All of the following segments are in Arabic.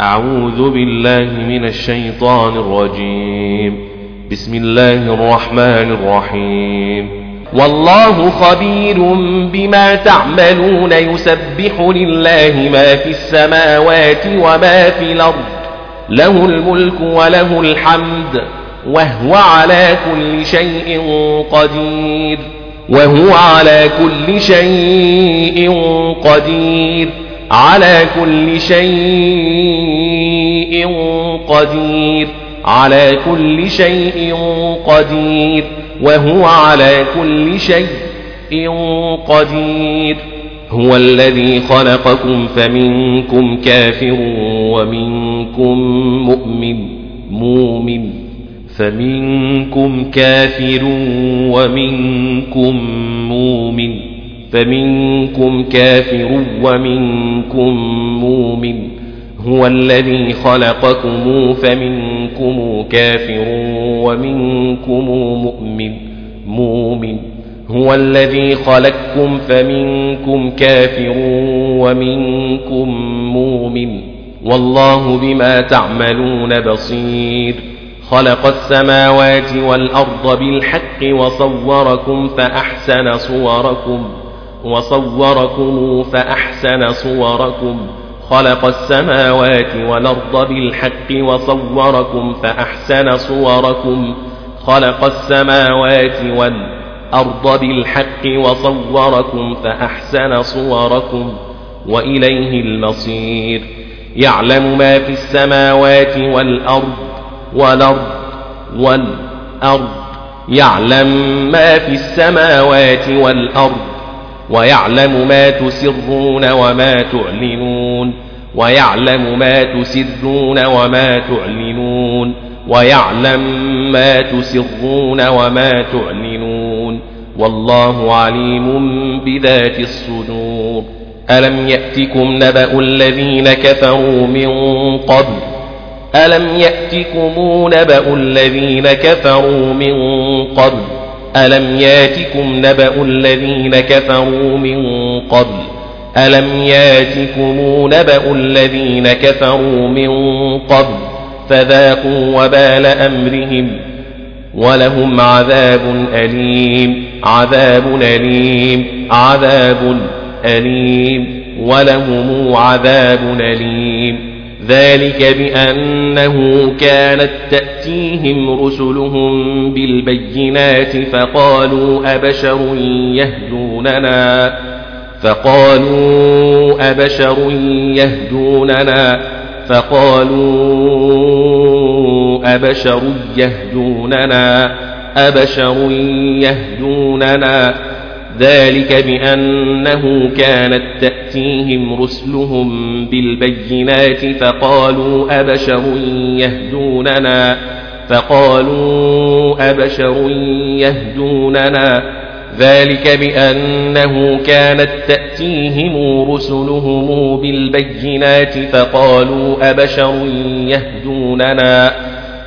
أعوذ بالله من الشيطان الرجيم. بسم الله الرحمن الرحيم. والله خبير بما تعملون يسبح لله ما في السماوات وما في الأرض. له الملك وله الحمد وهو على كل شيء قدير. وهو على كل شيء قدير. على كل شيء قدير على كل شيء قدير وهو على كل شيء قدير. هو الذي خلقكم فمنكم كافر ومنكم مؤمن مؤمن. فمنكم كافر ومنكم مؤمن. فمنكم كافر ومنكم مؤمن هو الذي خلقكم فمنكم كافر ومنكم مؤمن مؤمن هو الذي خلقكم فمنكم كافر ومنكم مؤمن والله بما تعملون بصير خلق السماوات والأرض بالحق وصوركم فأحسن صوركم وصوركم فأحسن صوركم. خلق السماوات والأرض بالحق وصوركم فأحسن صوركم. خلق السماوات والأرض بالحق وصوركم فأحسن صوركم. وإليه المصير. يعلم ما في السماوات والأرض والأرض والأرض. يعلم ما في السماوات والأرض ويعلم ما تسرون وما تعلنون ويعلم ما تسرون وما تعلنون ويعلم ما تسرون وما تعلنون والله عليم بذات الصدور ألم يأتكم نبأ الذين كفروا من قبل ألم يأتكم نبأ الذين كفروا من قبل ألم ياتكم نبأ الذين كفروا من قبل؟ ألم ياتكم نبأ الذين كفروا من قبل فذاقوا وبال أمرهم ولهم عذاب أليم عذاب أليم عذاب أليم ولهم عذاب أليم. ذلك بأنه كانت تأتيهم رسلهم بالبينات فقالوا أبشر يهدوننا فقالوا أبشر يهدوننا فقالوا أبشر يهدوننا أبشر يهدوننا. ذلك بأنه كانت تأتيهم رسلهم بالبينات فقالوا أبشر يهدوننا فقالوا أبشر يهدوننا ذلك بأنه كانت تأتيهم رسلهم بالبينات فقالوا أبشر يهدوننا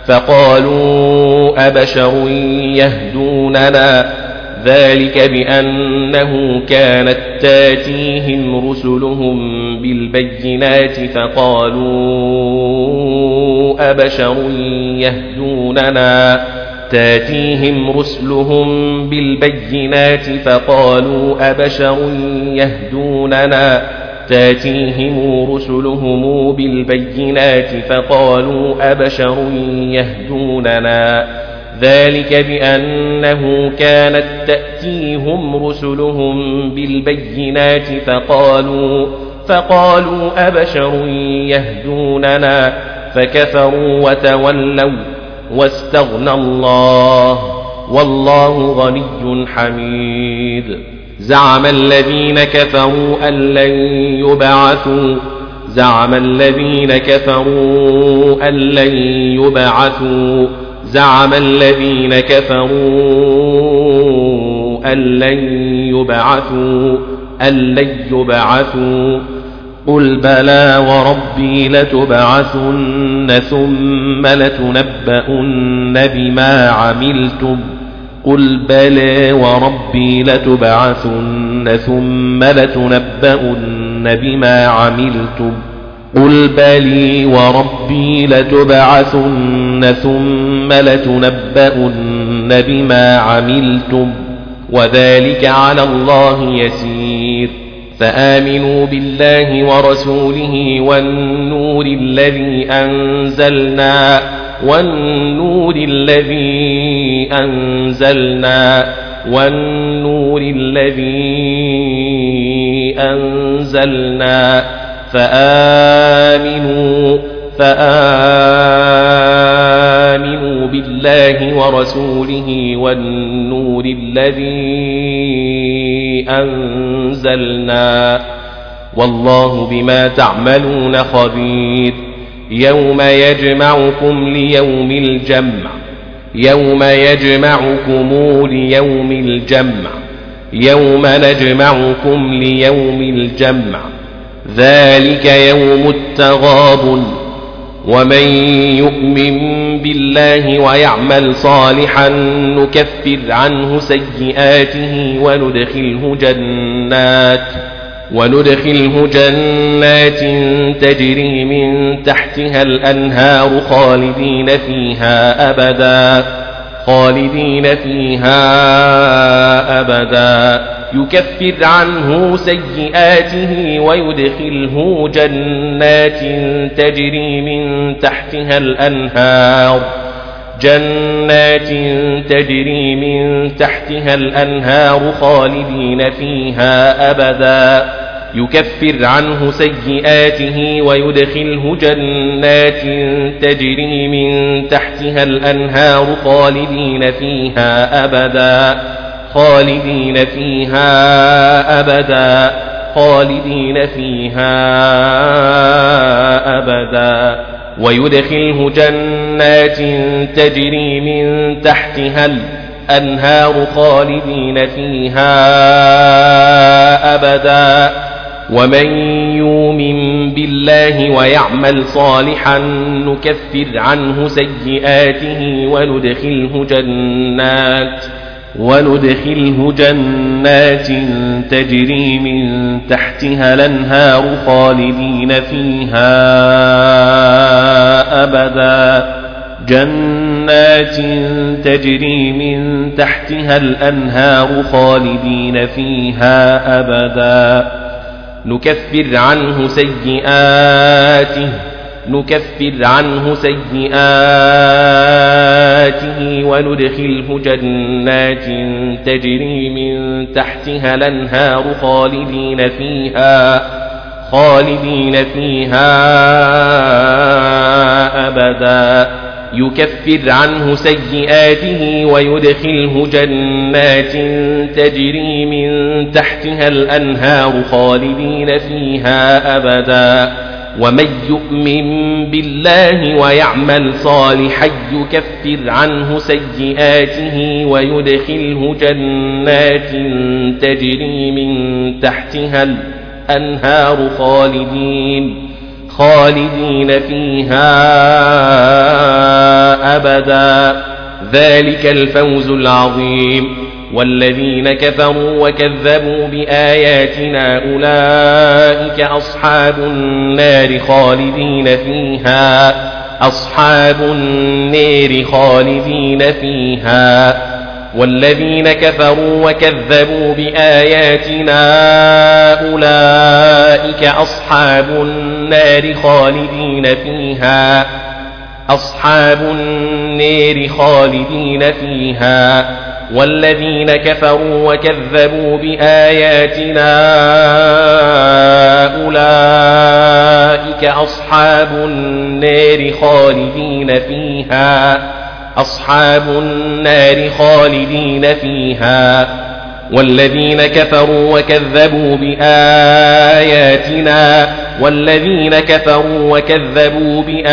فقالوا أبشر يهدوننا ذلك بأنه كانت تاتيهم رسلهم بالبينات فقالوا أبشر يهدوننا. تاتيهم رسلهم بالبينات فقالوا أبشر يهدوننا. تاتيهم رسلهم بالبينات فقالوا أبشر يهدوننا. ذلك بأنه كانت تأتيهم رسلهم بالبينات فقالوا فقالوا أبشر يهدوننا فكفروا وتولوا واستغنى الله والله غني حميد. زعم الذين كفروا أن لن يبعثوا زعم الذين كفروا أن لن يبعثوا. زعم الذين كفروا أن لن يبعثوا أن لن يبعثوا. قل بلى وربي لتبعثن ثم لتنبؤن بما عملتم. قل بلى وربي لتبعثن ثم لتنبؤن بما عملتم. قل بلي وربي لتبعثن ثم لتنبؤن بما عملتم وذلك على الله يسير فآمنوا بالله ورسوله والنور الذي أنزلنا والنور الذي أنزلنا والنور الذي أنزلنا فآمنوا فآمنوا بالله ورسوله والنور الذي أنزلنا. والله بما تعملون خبير. يوم يجمعكم ليوم الجمع يوم يجمعكم ليوم الجمع يوم نجمعكم ليوم الجمع. ذلك يوم التغاب ومن يؤمن بالله ويعمل صالحا نكفر عنه سيئاته وندخله جنات وندخله جنات تجري من تحتها الأنهار خالدين فيها أبدا خالدين فيها أبدا. يكفر عنه سيئاته ويدخله جنات تجري من تحتها الأنهار. جنات تجري من تحتها الأنهار خالدين فيها أبدا. يكفر عنه سيئاته ويدخله جنات تجري من تحتها الأنهار خالدين فيها أبدا. خالدين فيها أبدا خالدين فيها أبدا. ويدخله جنات تجري من تحتها الأنهار خالدين فيها أبدا. ومن يؤمن بالله ويعمل صالحا نكفر عنه سيئاته وندخله جنات وندخله جنات تجري من تحتها الأنهار خالدين فيها أبدا. جنات تجري من تحتها الأنهار خالدين فيها أبدا. نكفر عنه سيئاته نكفر عنه سيئاته وندخله جنات تجري من تحتها الأنهار خالدين فيها خالدين فيها أبدا. يكفر عنه سيئاته ويدخله جنات تجري من تحتها الأنهار خالدين فيها أبدا. ومن يؤمن بالله ويعمل صالحا يكفر عنه سيئاته ويدخله جنات تجري من تحتها الأنهار خالدين خالدين فيها أبدا. ذلك الفوز العظيم. والذين كفروا وكذبوا بآياتنا أولئك أصحاب النار خالدين فيها أصحاب النار خالدين فيها. والذين كفروا وكذبوا بآياتنا أولئك أصحاب النار خالدين فيها أصحاب النار خالدين فيها. والذين كفروا وكذبوا بآياتنا أولئك أصحاب النار خالدين فيها أصحاب النار خالدين فيها. والذين كفروا وكذبوا بآياتنا والذين كفروا وكذبوا بآياتنا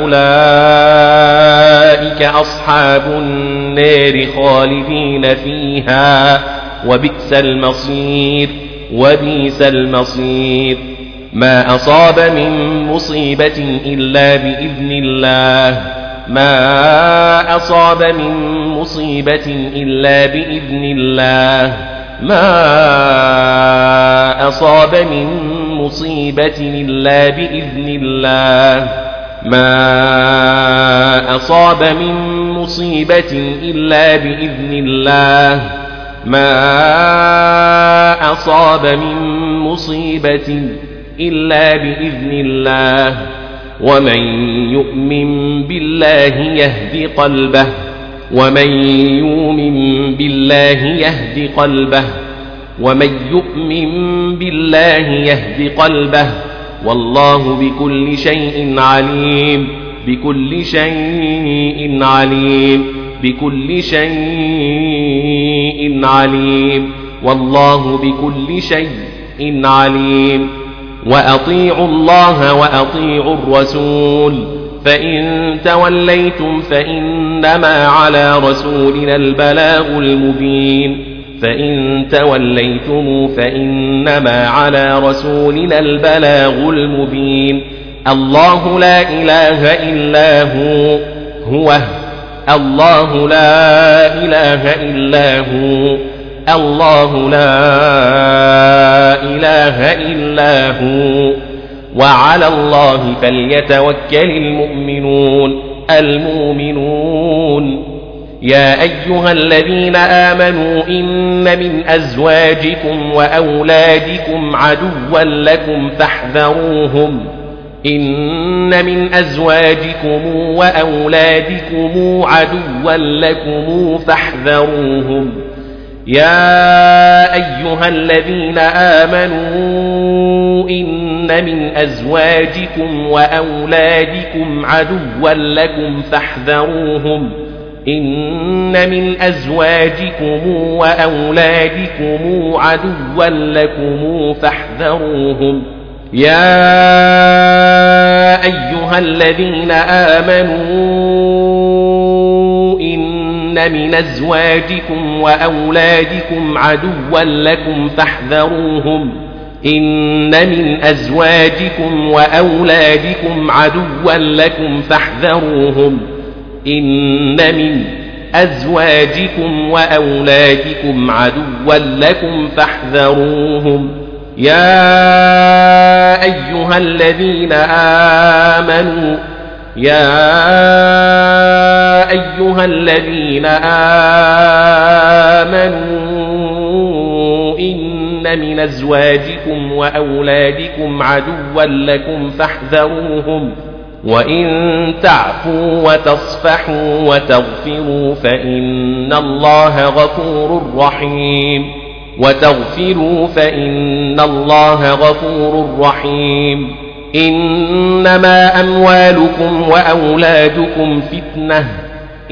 أولئك أصحاب النار خالدين فيها وبئس المصير وبئس المصير. ما أصاب من مصيبة إلا بإذن الله. ما أصاب من مصيبة إلا بإذن الله. ما أصاب من مصيبة إلا بإذن الله ما أصاب من مصيبة إلا بإذن الله ما أصاب من مصيبة إلا بإذن الله ومن يؤمن بالله يهد قلبه ومن يؤمن بالله يهد قلبه ومن يؤمن بالله يهد قلبه والله بكل شيء عليم بكل شيء عليم بكل شيء عليم والله بكل شيء عليم. وأطيعوا الله وأطيعوا الرسول. فإن توليتم فإنما على رسولنا البلاغ المبين. فإن توليتم فإنما على رسولنا البلاغ المبين. الله لا إله إلا هو هو الله لا إله إلا هو الله لا إله إلا هو. وعلى الله فليتوكل المؤمنون. المؤمنون. يا أيها الذين آمنوا إن من أزواجكم وأولادكم عدوا لكم فاحذروهم. إن من أزواجكم وأولادكم عدوا لكم فاحذروهم. يا أيها الذين آمنوا إن من أزواجكم وأولادكم عدوا لكم فاحذروهم. إن من أزواجكم وأولادكم عدوا لكم فاحذروهم. يا أيها الذين آمنوا من أزواجكم وأولادكم عدوا لكم فاحذروهم إن من أزواجكم وأولادكم عدوا لكم فاحذروهم إن من أزواجكم وأولادكم عدوا لكم فاحذروهم يا أيها الذين آمنوا يا أيها الذين آمنوا إن من أزواجكم وأولادكم عدوا لكم فاحذروهم وإن تعفوا وتصفحوا وتغفروا فإن الله غفور رحيم. وتغفروا فإن الله غفور رحيم. إنما أموالكم وأولادكم فتنة.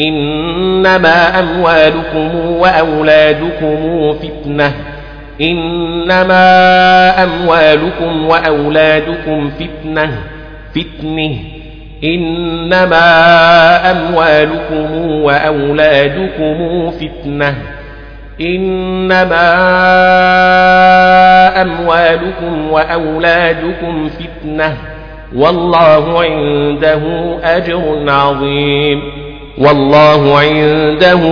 إنما أموالكم وأولادكم فتنة. إنما أموالكم وأولادكم فتنة. فتنة. إنما أموالكم وأولادكم فتنة. إنما أموالكم وأولادكم فتنة والله عنده أجر عظيم والله عنده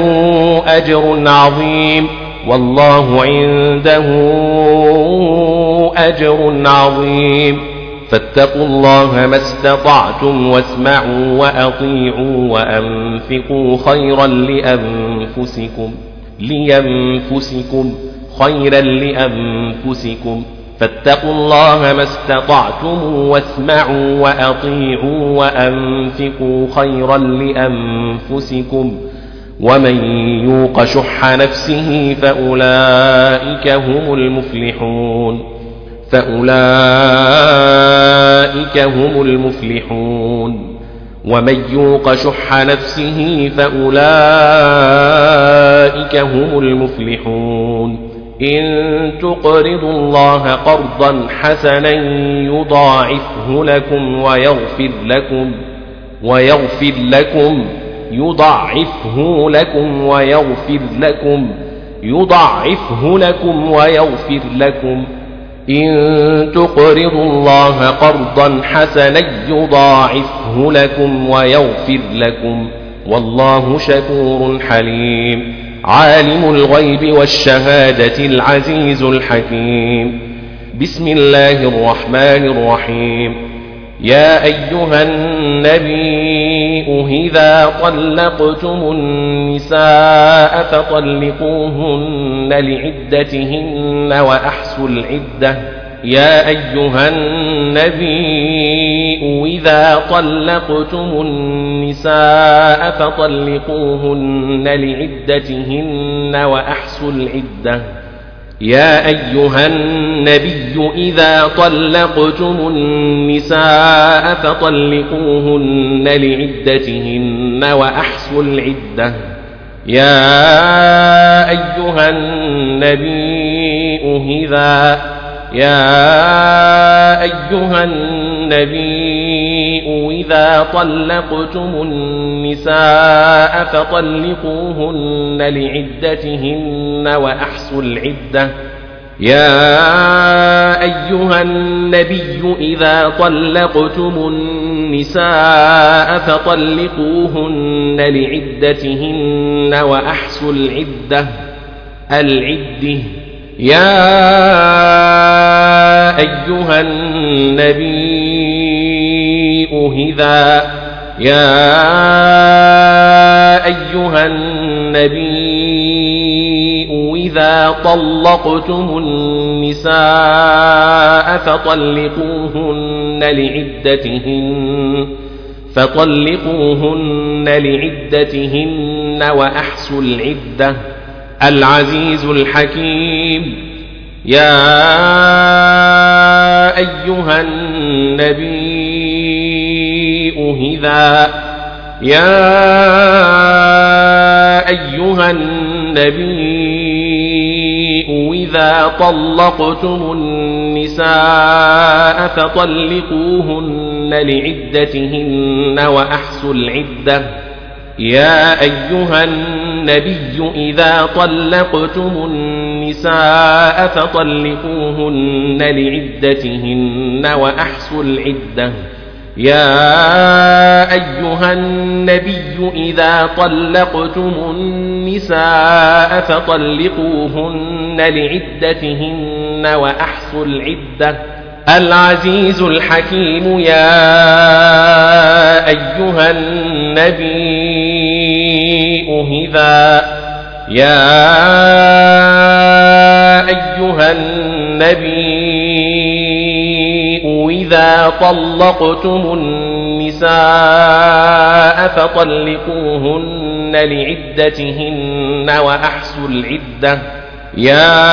أجر عظيم والله عنده أجر عظيم فاتقوا الله ما استطعتم واسمعوا وأطيعوا وأنفقوا خيرا لأنفسكم لينفسكم خيرا لأنفسكم. فاتقوا الله ما استطعتم واسمعوا وأطيعوا وأنفقوا خيرا لأنفسكم. ومن يوق شح نفسه فأولئك هم المفلحون. فأولئك هم المفلحون. ومن يوق شح نفسه فأولئك هم المفلحون. إن تقرضوا الله قرضا حسنا يضاعفه لكم ويغفر لكم ويغفر لكم يضاعفه لكم ويغفر لكم يضاعفه لكم ويغفر لكم. إن تقرضوا الله قرضا حسنا يضاعفه لكم ويغفر لكم. والله شكور حليم. عالم الغيب والشهادة العزيز الحكيم. بسم الله الرحمن الرحيم. يا أيها النبي إذا طلقتم النساء فطلقوهن لعدتهن وأحسوا العدة. يا أيها النبي إذا طلقتم النساء فطلقوهن لعدتهن وأحسوا العدة. يا أيها النبي إذا طلقتم النساء فطلقوهن لعدتهن وأحسوا العدة. يا أيها النبي إذا يا أيها النبي إذا طلقتم النساء فطلقوهن لعدتهن وأحصوا العدة. يا أيها النبي إذا طلقتم النساء فطلقوهن لعدتهن وأحصوا العدة. العدة يا أيها النبي إذا يا أيها النبي إذا طلقتم النساء فطلقوهن لعدتهن فطلقوهن لعدتهن وأحسوا العدة. العزيز الحكيم. يا أيها النبي إذا يا أيها النبي إذا طلقتم النساء فطلقوهن لعدتهن وأحسوا العدة. يا أيها النبي إذا طلقتم النساء فطلقوهن لعدتهن وأحصوا العدة. يا أيها النبي إذا طلقتم النساء فطلقوهن لعدتهن وأحصوا العدة. العزيز الحكيم يا أيها النبي إذا يا أيها النبي إذا طلقتم النساء فطلقوهن لعدتهن وأحسوا العدة. يا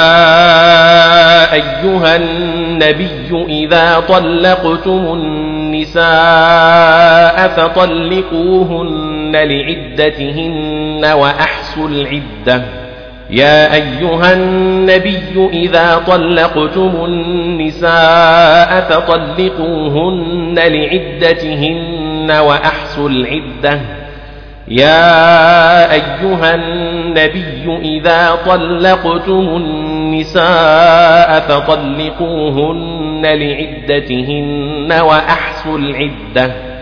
أيها النبي إذا طلقتم النساء فطلقوهن لعدتهن وأحسوا العدة. يا أيها النبي إذا طلقتم النساء فطلقوهن لعدتهن وأحسوا العدة. يا أيها النبي إذا طلقتم النساء فطلقوهن لعدتهن وأحسوا العدة.